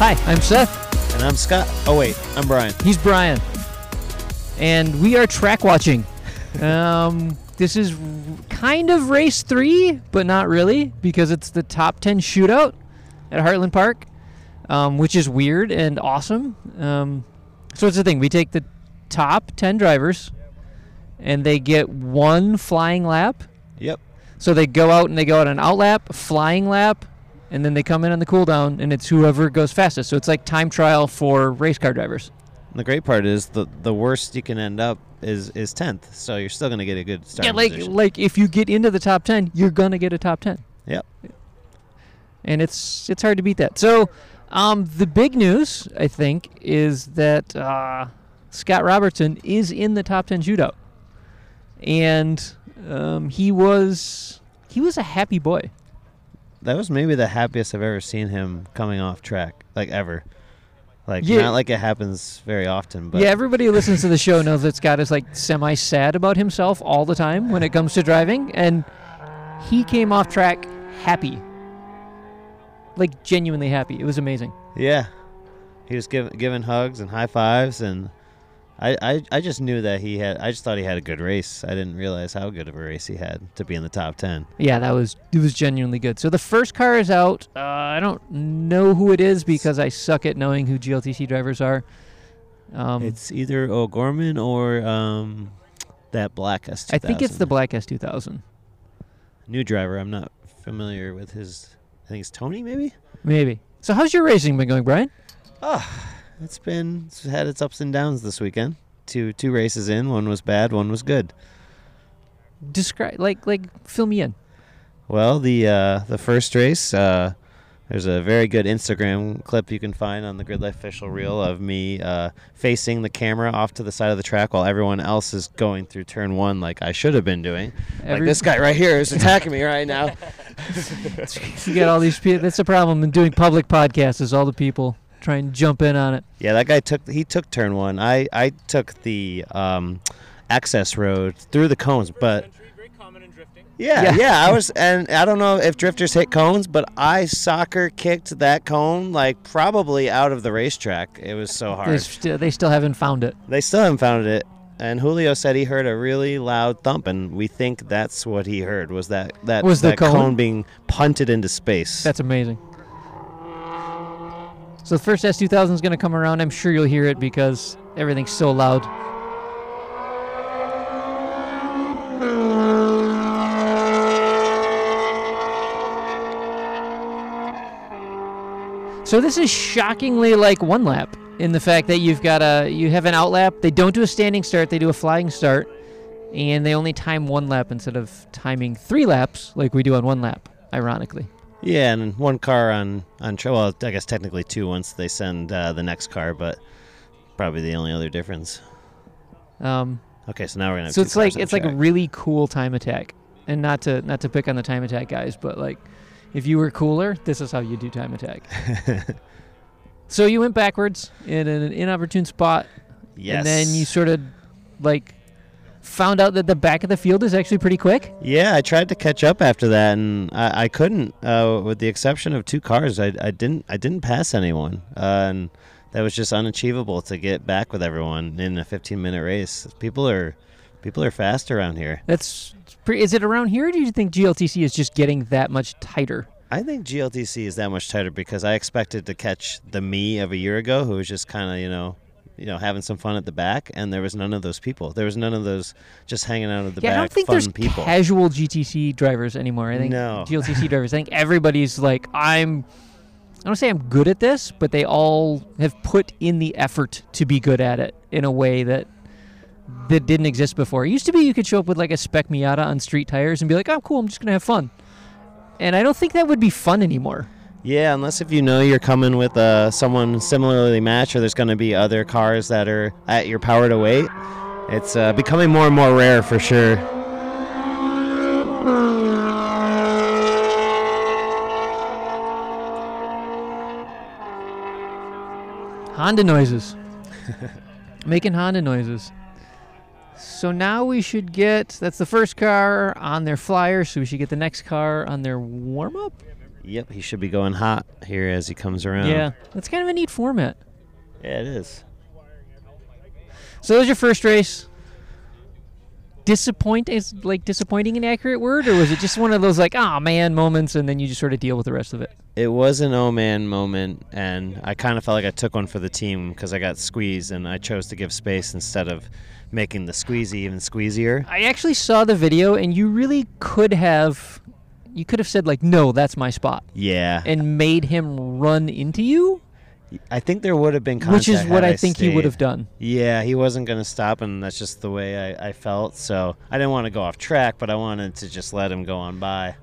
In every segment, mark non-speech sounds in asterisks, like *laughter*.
Hi, I'm Seth. And I'm Scott. Oh, wait, I'm Brian. He's Brian. And we are track watching. *laughs* um, this is kind of race three, but not really, because it's the top 10 shootout at Heartland Park, um, which is weird and awesome. Um, so it's the thing we take the top 10 drivers, and they get one flying lap. Yep. So they go out and they go out an out lap, flying lap, and then they come in on the cool down, and it's whoever goes fastest. So it's like time trial for race car drivers. And the great part is the the worst you can end up is is tenth. So you're still gonna get a good start. yeah, like like if you get into the top ten, you're gonna get a top ten. Yep. And it's it's hard to beat that. So, um, the big news I think is that uh, Scott Robertson is in the top ten shootout, and um, he was he was a happy boy. That was maybe the happiest I've ever seen him coming off track, like ever. Like Yeah. not like it happens very often, but yeah, everybody who listens to the show knows that Scott is like semi sad about himself all the time when it comes to driving, and he came off track happy, like genuinely happy. It was amazing. yeah, he was giving giving hugs and high fives, and I, I I just knew that he had. I just thought he had a good race. I didn't realize how good of a race he had to be in the top ten. Yeah, that was it was genuinely good. So the first car is out. Uh, I don't know who it is because I suck at knowing who GLTC drivers are. Um, it's either O'Gorman or um, that black S. I think it's the Black S2000. new driver. I'm not familiar with his. I think it's Tony, maybe. Maybe. So how's your racing been going, Brian? Oh, it's been it's had its ups and downs this weekend. Two two races in, one was bad, one was good. Describe like like fill me in. Well, the uh, the first race, uh, there's a very good Instagram clip you can find on the Grid Life official reel of me uh, facing the camera off to the side of the track while everyone else is going through turn one, like I should have been doing. like this guy right here is attacking me right now. *laughs* You get all these people. That's the problem in doing public podcasts is all the people try and jump in on it. Yeah, that guy took he took turn one. I I took the um, access road through the cones, but yeah, Yeah. yeah, I was, and I don't know if drifters hit cones, but I soccer kicked that cone like probably out of the racetrack. It was so They, hard. st- they still haven't found it. They still haven't found it. And Julio said he heard a really loud thump, and we think that's what he heard was that that, Was the that cone? being punted into space. That's amazing. So the first S2000 is going to come around. I'm sure you'll hear it because everything's so loud. So this is shockingly like one lap in the fact that you've got a you have an out lap. They don't do a standing start; they do a flying start, and they only time one lap instead of timing three laps like we do on one lap. Ironically. Yeah, and one car on on well, I guess technically two once they send uh, the next car, but probably the only other difference. Um, Okay, so now we're gonna. So it's like it's like a really cool time attack, and not to not to pick on the time attack guys, but like if you were cooler, this is how you do time attack. *laughs* so you went backwards in an inopportune spot, yes. and then you sort of like found out that the back of the field is actually pretty quick. Yeah, I tried to catch up after that, and I, I couldn't. Uh, with the exception of two cars, I, I didn't I didn't pass anyone, uh, and that was just unachievable to get back with everyone in a 15 minute race. People are people are fast around here. That's pretty. Is it around here? Or do you think GLTC is just getting that much tighter? I think GLTC is that much tighter because I expected to catch the me of a year ago, who was just kind of you know, you know, having some fun at the back, and there was none of those people. There was none of those just hanging out at the yeah, back, I don't think fun there's people. casual GTC drivers anymore. I think No. GLTC *laughs* drivers. I think everybody's like, I'm. I don't say I'm good at this, but they all have put in the effort to be good at it in a way that that didn't exist before. It used to be you could show up with like a spec Miata on street tires and be like, "Oh, cool, I'm just gonna have fun." And I don't think that would be fun anymore. Yeah, unless if you know you're coming with uh, someone similarly matched, or there's going to be other cars that are at your power to weight. It's uh, becoming more and more rare for sure. Honda noises. *laughs* Making Honda noises. So now we should get that's the first car on their flyer, so we should get the next car on their warm up. Yep, he should be going hot here as he comes around. Yeah, that's kind of a neat format. Yeah, it is. So that was your first race. Disappoint is like disappointing an accurate word, or was it just one of those like ah man moments, and then you just sort of deal with the rest of it? It was an oh man moment, and I kind of felt like I took one for the team because I got squeezed, and I chose to give space instead of making the squeezy even squeezier. I actually saw the video, and you really could have, you could have said like no, that's my spot, Yeah, and made him run into you, I think there would have been contact which is what had I think he would stayed. have done. Yeah, he wasn't going to stop, and that's just the way I, I felt. So I didn't want to go off track, but I wanted to just let him go on by.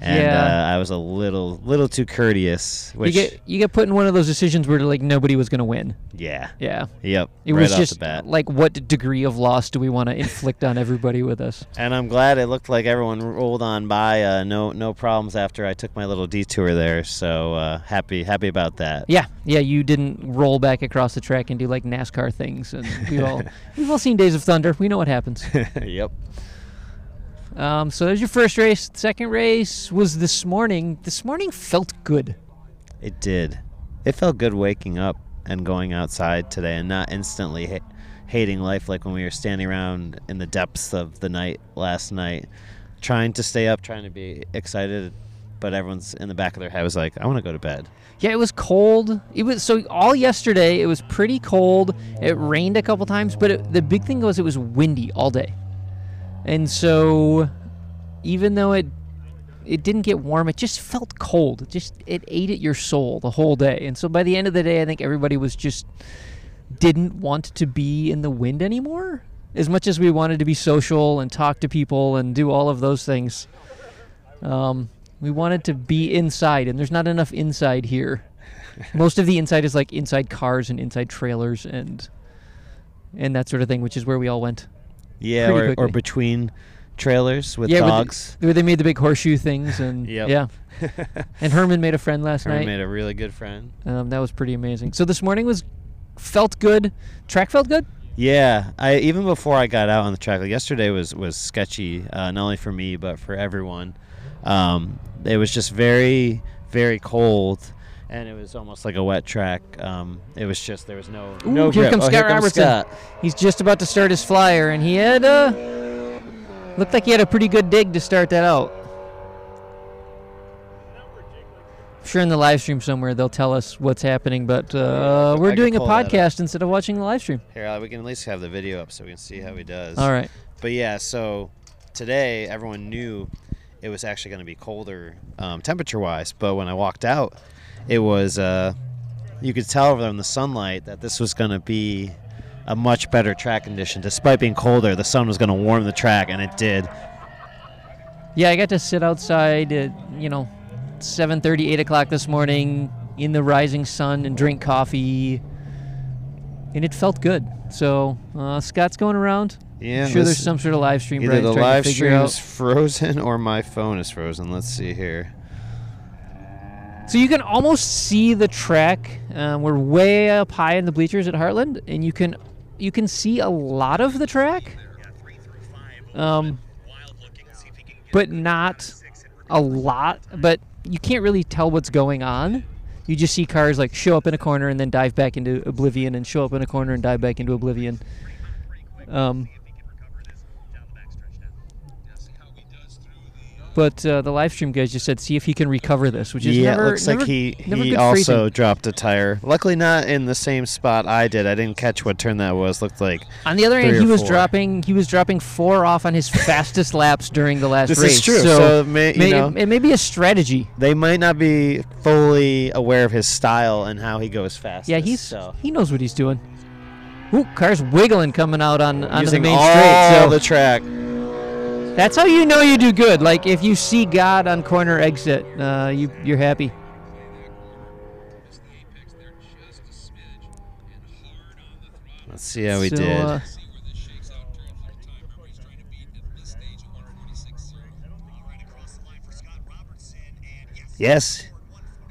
And Yeah. uh, I was a little little too courteous. You get you get put in one of those decisions where like nobody was going to win. yeah, Yeah. yep, It right was off just the bat. like, what degree of loss do we want to inflict on everybody with us? And I'm glad it looked like everyone rolled on by. Uh, no no problems after I took my little detour there. So uh, happy happy about that. Yeah, yeah. You didn't roll back across the track and do like NASCAR things, and we've all *laughs* we've all seen Days of Thunder. We know what happens. *laughs* yep. Um, so there's your first race. Second race was this morning. This morning felt good. It did. It felt good waking up and going outside today and not instantly ha- hating life like when we were standing around in the depths of the night last night, trying to stay up, trying to be excited, but everyone's in the back of their head was like, I want to go to bed. Yeah, it was cold. It was so all yesterday. It was pretty cold. It rained a couple times, but it, the big thing was it was windy all day, and so even though it it didn't get warm, it just felt cold. It just it ate at your soul the whole day, and so by the end of the day, I think everybody was just didn't want to be in the wind anymore. As much as we wanted to be social and talk to people and do all of those things, um, we wanted to be inside, and there's not enough inside here. *laughs* Most of the inside is like inside cars and inside trailers and and that sort of thing, which is where we all went. Yeah, or, or between trailers with Yeah, dogs. Where they made the big horseshoe things, and *laughs* Yep. yeah. *laughs* And Herman made a friend last Herman night. made a really good friend. Um, that was pretty amazing. So this morning was felt good. Track felt good. Yeah, I even before I got out on the track, like yesterday was was sketchy, uh, not only for me but for everyone. Um, it was just very very cold, and it was almost like a wet track. Um, it was just there was no Ooh, no here grip. comes oh, Scott here comes Robertson. Scott. He's just about to start his flyer, and he had uh, looked like he had a pretty good dig to start that out. I'm sure in the live stream somewhere they'll tell us what's happening, but uh, we're doing a pull that up. podcast instead of watching the live stream. Here, uh, we can at least have the video up so we can see how he does. All right. But yeah, so today everyone knew it was actually going to be colder um, temperature wise. But when I walked out, it was, uh, you could tell from the sunlight that this was going to be a much better track condition. Despite being colder, the sun was going to warm the track, and it did. Yeah, I got to sit outside at, you know, 7.30, 8 o'clock this morning in the rising sun and drink coffee, and it felt good. So uh, Scott's going around. Yeah, I'm sure there's some sort of live stream. Either Brian's the live figure stream is frozen *laughs* or my phone is frozen. Let's see here. So you can almost see the track. Um, we're way up high in the bleachers at Heartland, and you can you can see a lot of the track, um, but not a lot. But you can't really tell what's going on. You just see cars like show up in a corner and then dive back into oblivion, and show up in a corner and dive back into oblivion. Um, but uh, the live stream guys just said, see if he can recover this, which is yeah, never, it looks never- like he he also dropped a tire. Luckily, not in the same spot I did. I didn't catch what turn that was. Looked like On the other hand, he or was four. dropping he was dropping four off on his *laughs* fastest laps during the last This race. is true. So, So, it may- you may, know- it may be a strategy. they might not be fully aware of his style and how he goes fast. Yeah, he's so. he knows what he's doing. Ooh, car's wiggling coming out on onto the main all straight. So the track. That's how you know you do good. Like if you see God on corner exit, uh, you you're happy. Let's see how we So, did. uh, yes.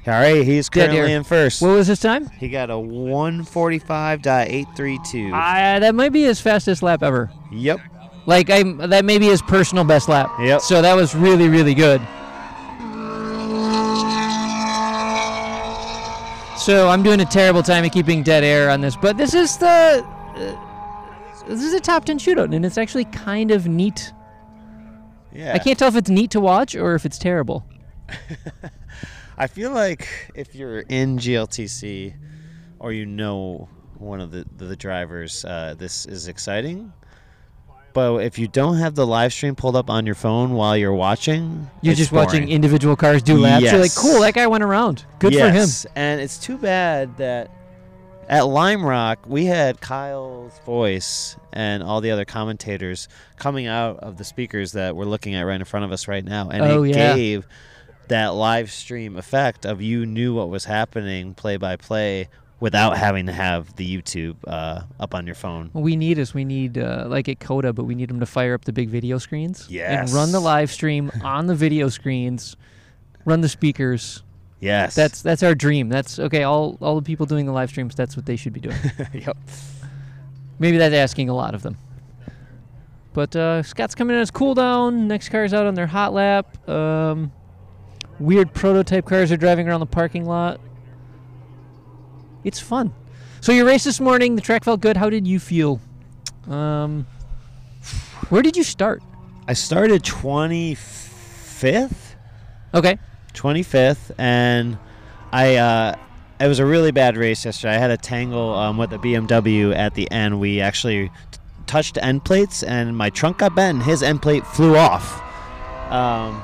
All right, he's currently in first. what was his time? he got a 145.832. Uh, that might be his fastest lap ever. yep. Like I that may be his personal best lap. Yep. So that was really really good. So I'm doing a terrible time of keeping dead air on this, but this is the uh, this is a top ten shootout, and it's actually kind of neat. Yeah. I can't tell if it's neat to watch or if it's terrible. *laughs* I feel like if you're in GLTC or you know one of the the drivers, uh, this is exciting. But if you don't have the live stream pulled up on your phone while you're watching, You're just watching individual cars do laps. You're like, cool, that guy went around. Good for him. And it's too bad that at Lime Rock we had Kyle's voice and all the other commentators coming out of the speakers that we're looking at right in front of us right now, and Oh, it yeah. gave that live stream effect of you knew what was happening play by play without having to have the YouTube uh, up on your phone. What we need is we need uh, like at Coda, but we need them to fire up the big video screens and run the live stream *laughs* on the video screens, run the speakers. Yes, That's that's our dream. That's okay. All all the people doing the live streams, that's what they should be doing. *laughs* yep. Maybe that's asking a lot of them. But uh, Scott's coming in as cool down. Next car's out on their hot lap. Um, weird prototype cars are driving around the parking lot. It's fun. So your race this morning, the track felt good. How did you feel? Um, where did you start? I started 25th. Okay. 25th, and I uh, it was a really bad race yesterday. I had a tangle um, with the BMW at the end. We actually t- touched end plates, and my trunk got bent, and his end plate flew off. Um,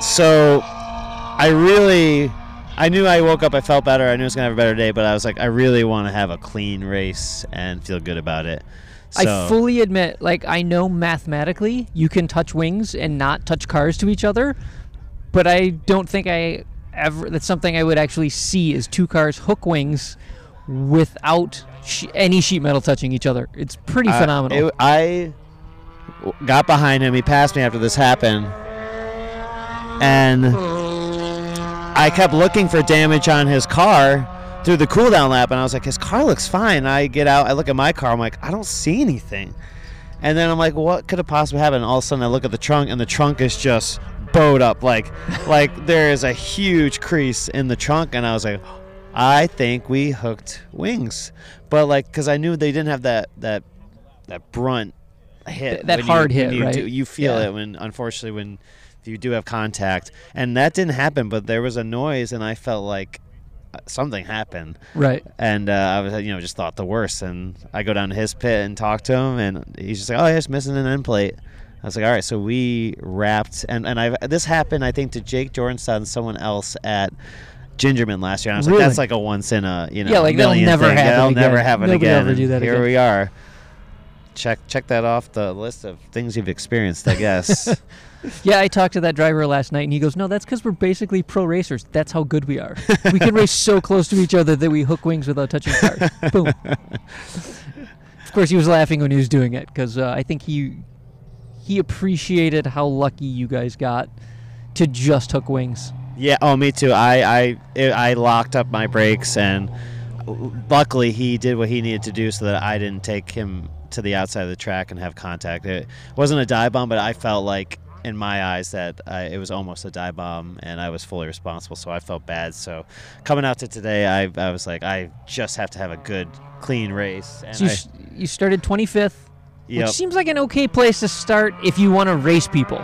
so I really. I knew I woke up, I felt better, I knew I was going to have a better day, but I was like, I really want to have a clean race and feel good about it. I fully admit, like, I know mathematically you can touch wings and not touch cars to each other, but I don't think I ever, that's something I would actually see is two cars hook wings without sh- any sheet metal touching each other. It's pretty I- phenomenal. it- I got behind him. He passed me after this happened, and I kept looking for damage on his car through the cooldown lap, and I was like, his car looks fine. I get out, I look at my car, I'm like, I don't see anything. And then I'm like, what could have possibly happened? All of a sudden, I look at the trunk, and the trunk is just bowed up, like, *laughs* like there is a huge crease in the trunk, and I was like, I think we hooked wings, but like, because I knew they didn't have that that that brunt hit, Th- that when you- hard hit, you right? do- you feel Yeah. it when, unfortunately, when you do have contact, and that didn't happen. But there was a noise, and I felt like uh, something happened, right. and uh, I was, you know, just thought the worst. And I go down to his pit and talk to him, and he's just like, "Oh, yeah, it's missing an end plate." I was like, "All right." So we wrapped, and and I this happened, I think, to Jake Jorgensen and someone else at. Gingerman last year, and I was Really? like, "That's like a once in a you know Yeah, like, that'll never thing. happen That'll again. never happen Nobody again." ever do that Here again. we are. Check check that off the list of things you've experienced, I guess. *laughs* Yeah, I talked to that driver last night, and he goes, "No, that's because we're basically pro racers. That's how good we are. we can race so close to each other that we hook wings without touching cars. *laughs* Boom." Of course, he was laughing when he was doing it because uh, I think he he appreciated how lucky you guys got to just hook wings. Yeah. Oh, me too. I I I locked up my brakes, and luckily he did what he needed to do so that I didn't take him to the outside of the track and have contact. It wasn't a dive bomb, but I felt like in my eyes that I, it was almost a dive bomb, and I was fully responsible. So I felt bad. So coming out to today, I I was like, I just have to have a good, clean race. And So you, I, s- you started 25th, yep. which seems like an okay place to start if you want to race people.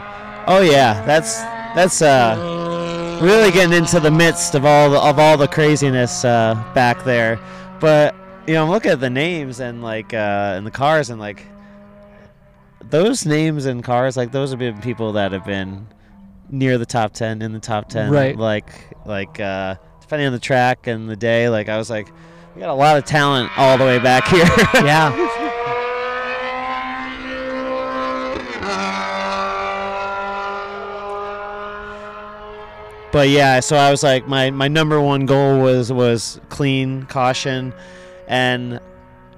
Oh yeah, that's that's uh, really getting into the midst of all the, of all the craziness uh, back there. But you know, I'm looking at the names and like uh, and the cars and like those names and cars, like those have been people that have been near the top ten, in the top ten, Right. Like like uh, depending on the track and the day, like I was like, we got a lot of talent all the way back here. *laughs* Yeah. but yeah, so I was like, my, my number one goal was was clean caution, and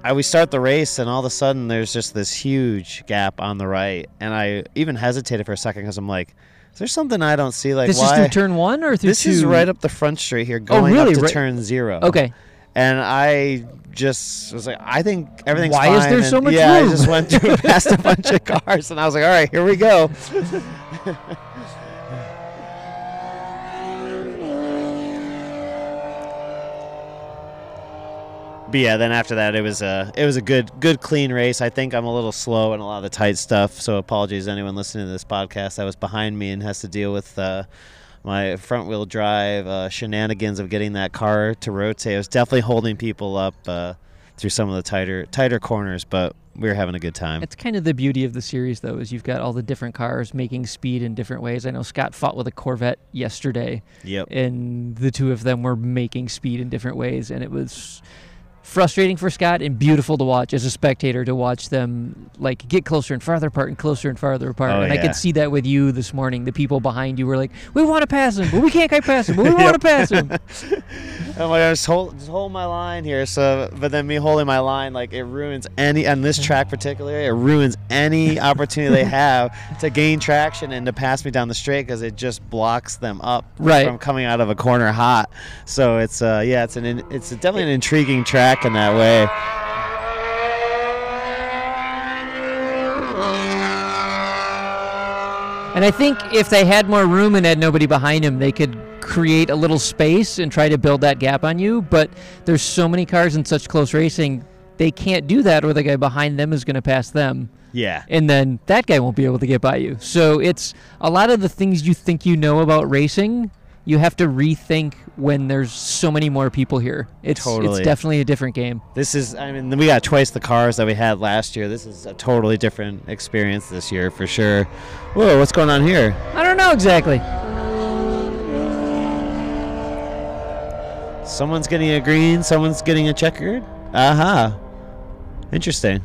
I we start the race, and all of a sudden there's just this huge gap on the right, and I even hesitated for a second because I'm like, is there something I don't see? Like this why? is through turn one or through this two? is right up the front street here, oh, going really? up to Right- turn zero. Okay. And I just was like, I think everything's Why fine. is there so much yeah, room? I just went through *laughs* past a bunch of *laughs* cars, and I was like, all right, here we go. *laughs* but yeah, then after that, it was a it was a good good clean race. I think I'm a little slow in a lot of the tight stuff, so apologies to anyone listening to this podcast that was behind me and has to deal with uh, my front wheel drive uh, shenanigans of getting that car to rotate. I was definitely holding people up uh, through some of the tighter tighter corners, but we were having a good time. It's kind of the beauty of the series, though, is you've got all the different cars making speed in different ways. I know Scott fought with a Corvette yesterday, Yep. and the two of them were making speed in different ways, and it was frustrating for Scott and beautiful to watch as a spectator to watch them like get closer and farther apart and closer and farther apart. Oh, and I could see that with you this morning. The people behind you were like, "We want to pass him, but we can't quite pass him, but we *laughs* want to pass him." *laughs* Oh my gosh, just hold, just hold my line here. So, but then me holding my line, like it ruins any on this track particularly, it ruins any opportunity they have *laughs* to gain traction and to pass me down the straight because it just blocks them up Right. from coming out of a corner hot. So it's uh yeah, it's an it's definitely an intriguing track in that way. And I think if they had more room and had nobody behind him, they could create a little space and try to build that gap on you. But there's so many cars in such close racing, they can't do that, or the guy behind them is going to pass them. Yeah. And then that guy won't be able to get by you. So it's a lot of the things you think you know about racing, you have to rethink when there's so many more people here. It's, Totally. it's definitely a different game. This is, I mean, we got twice the cars that we had last year. This is a totally different experience this year for sure. Whoa, what's going on here? I don't know exactly. Someone's getting a green, someone's getting a checkered. Aha. Interesting.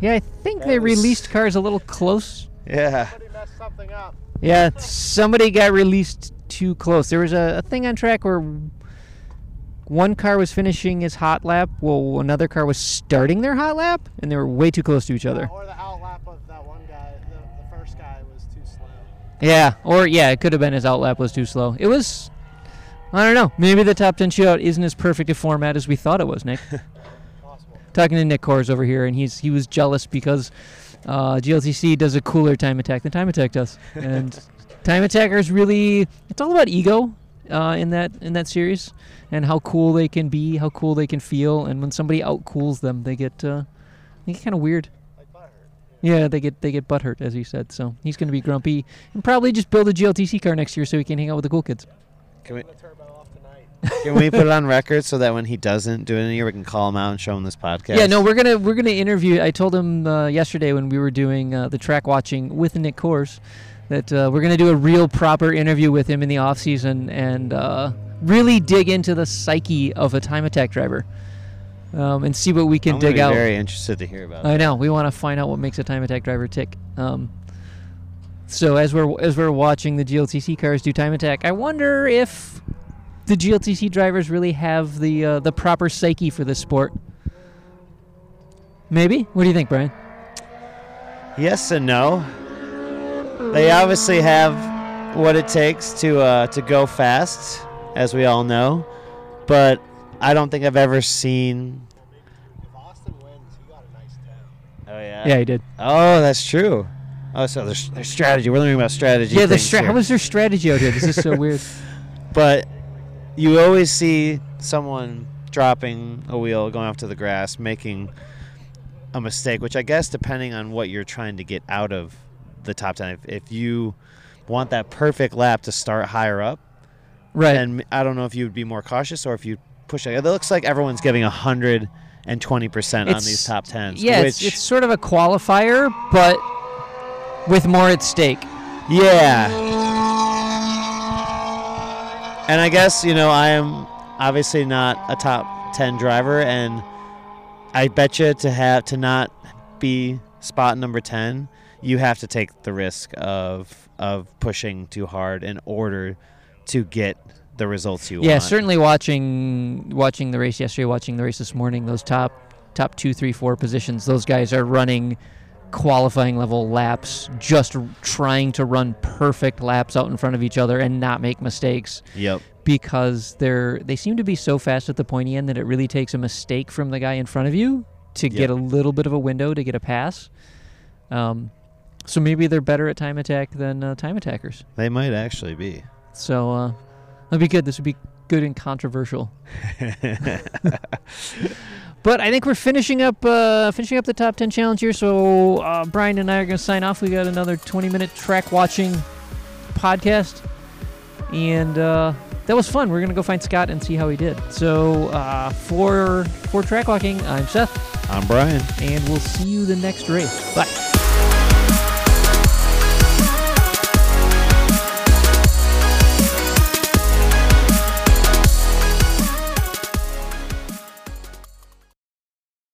Yeah, I think That they was- released cars a little close Yeah. Somebody messed something up. Yeah, somebody got released too close. There was a, a thing on track where one car was finishing his hot lap, while another car was starting their hot lap, and they were way too close to each other. Or the outlap of that one guy. The, the first guy was too slow. Yeah, or yeah, it could have been his outlap was too slow. It was, I don't know. Maybe the top ten shootout isn't as perfect a format as we thought it was, Nick. *laughs* Talking to Nick Kors over here, and he's he was jealous because uh, GLTC does a cooler time attack than time attack does, and *laughs* time attackers really it's all about ego uh, in that in that series and how cool they can be, how cool they can feel, and when somebody outcools them, they get uh, they get kind of weird. Like butthurt. Yeah, they get they get butthurt as he said. So he's going to be grumpy and probably just build a GLTC car next year so he can hang out with the cool kids. Can we I'm gonna turbo off tonight. Can we put it on record so that when he doesn't do it in here, we can call him out and show him this podcast? Yeah, no, we're gonna we're gonna interview. I told him uh, yesterday when we were doing uh, the track watching with Nick Kors that uh, we're gonna do a real proper interview with him in the off season and uh, really dig into the psyche of a time attack driver um, and see what we can I'm dig out. Very interested to hear about. I it. know we want to find out what makes a time attack driver tick. Um, so as we're as we're watching the GLTC cars do time attack, I wonder if the GLTC drivers really have the uh, the proper psyche for this sport. Maybe. What do you think, Brian? Yes and no. They obviously have what it takes to uh, to go fast, as we all know, but I don't think I've ever seen. If Austin wins, he got a nice 10. Oh yeah. Yeah, he did. Oh, that's true. Oh, so there's, there's strategy. We're learning about strategy. Yeah, the things stra- how was their strategy out here? This is so *laughs* weird. But you always see someone dropping a wheel, going off to the grass, making a mistake, which I guess depending on what you're trying to get out of the top 10, if, if you want that perfect lap to start higher up, Right. then I don't know if you would be more cautious or if you push it. It looks like everyone's giving 120% on It's- these top 10s. yeah, which, it's, it's sort of a qualifier, but with more at stake. Yeah. And I guess, you know, I am obviously not a top 10 driver and I bet you to have to not be spot number 10, you have to take the risk of of pushing too hard in order to get the results you Yeah, want. Yeah, certainly watching watching the race yesterday, watching the race this morning, those top top two, three, four positions, those guys are running qualifying level laps, just r- trying to run perfect laps out in front of each other and not make mistakes Yep. because they're they seem to be so fast at the pointy end that it really takes a mistake from the guy in front of you to Yep. get a little bit of a window to get a pass. Um, so maybe they're better at time attack than uh, time attackers. They might actually be. So uh, that'd be good. This would be good and controversial. but I think we're finishing up uh, finishing up the top ten challenge here. So uh, Brian and I are going to sign off. We got another twenty minute track watching podcast, and uh, that was fun. We're going to go find Scott and see how he did. So uh, for for track walking, I'm Seth, I'm Brian. and we'll see you the next race. Bye.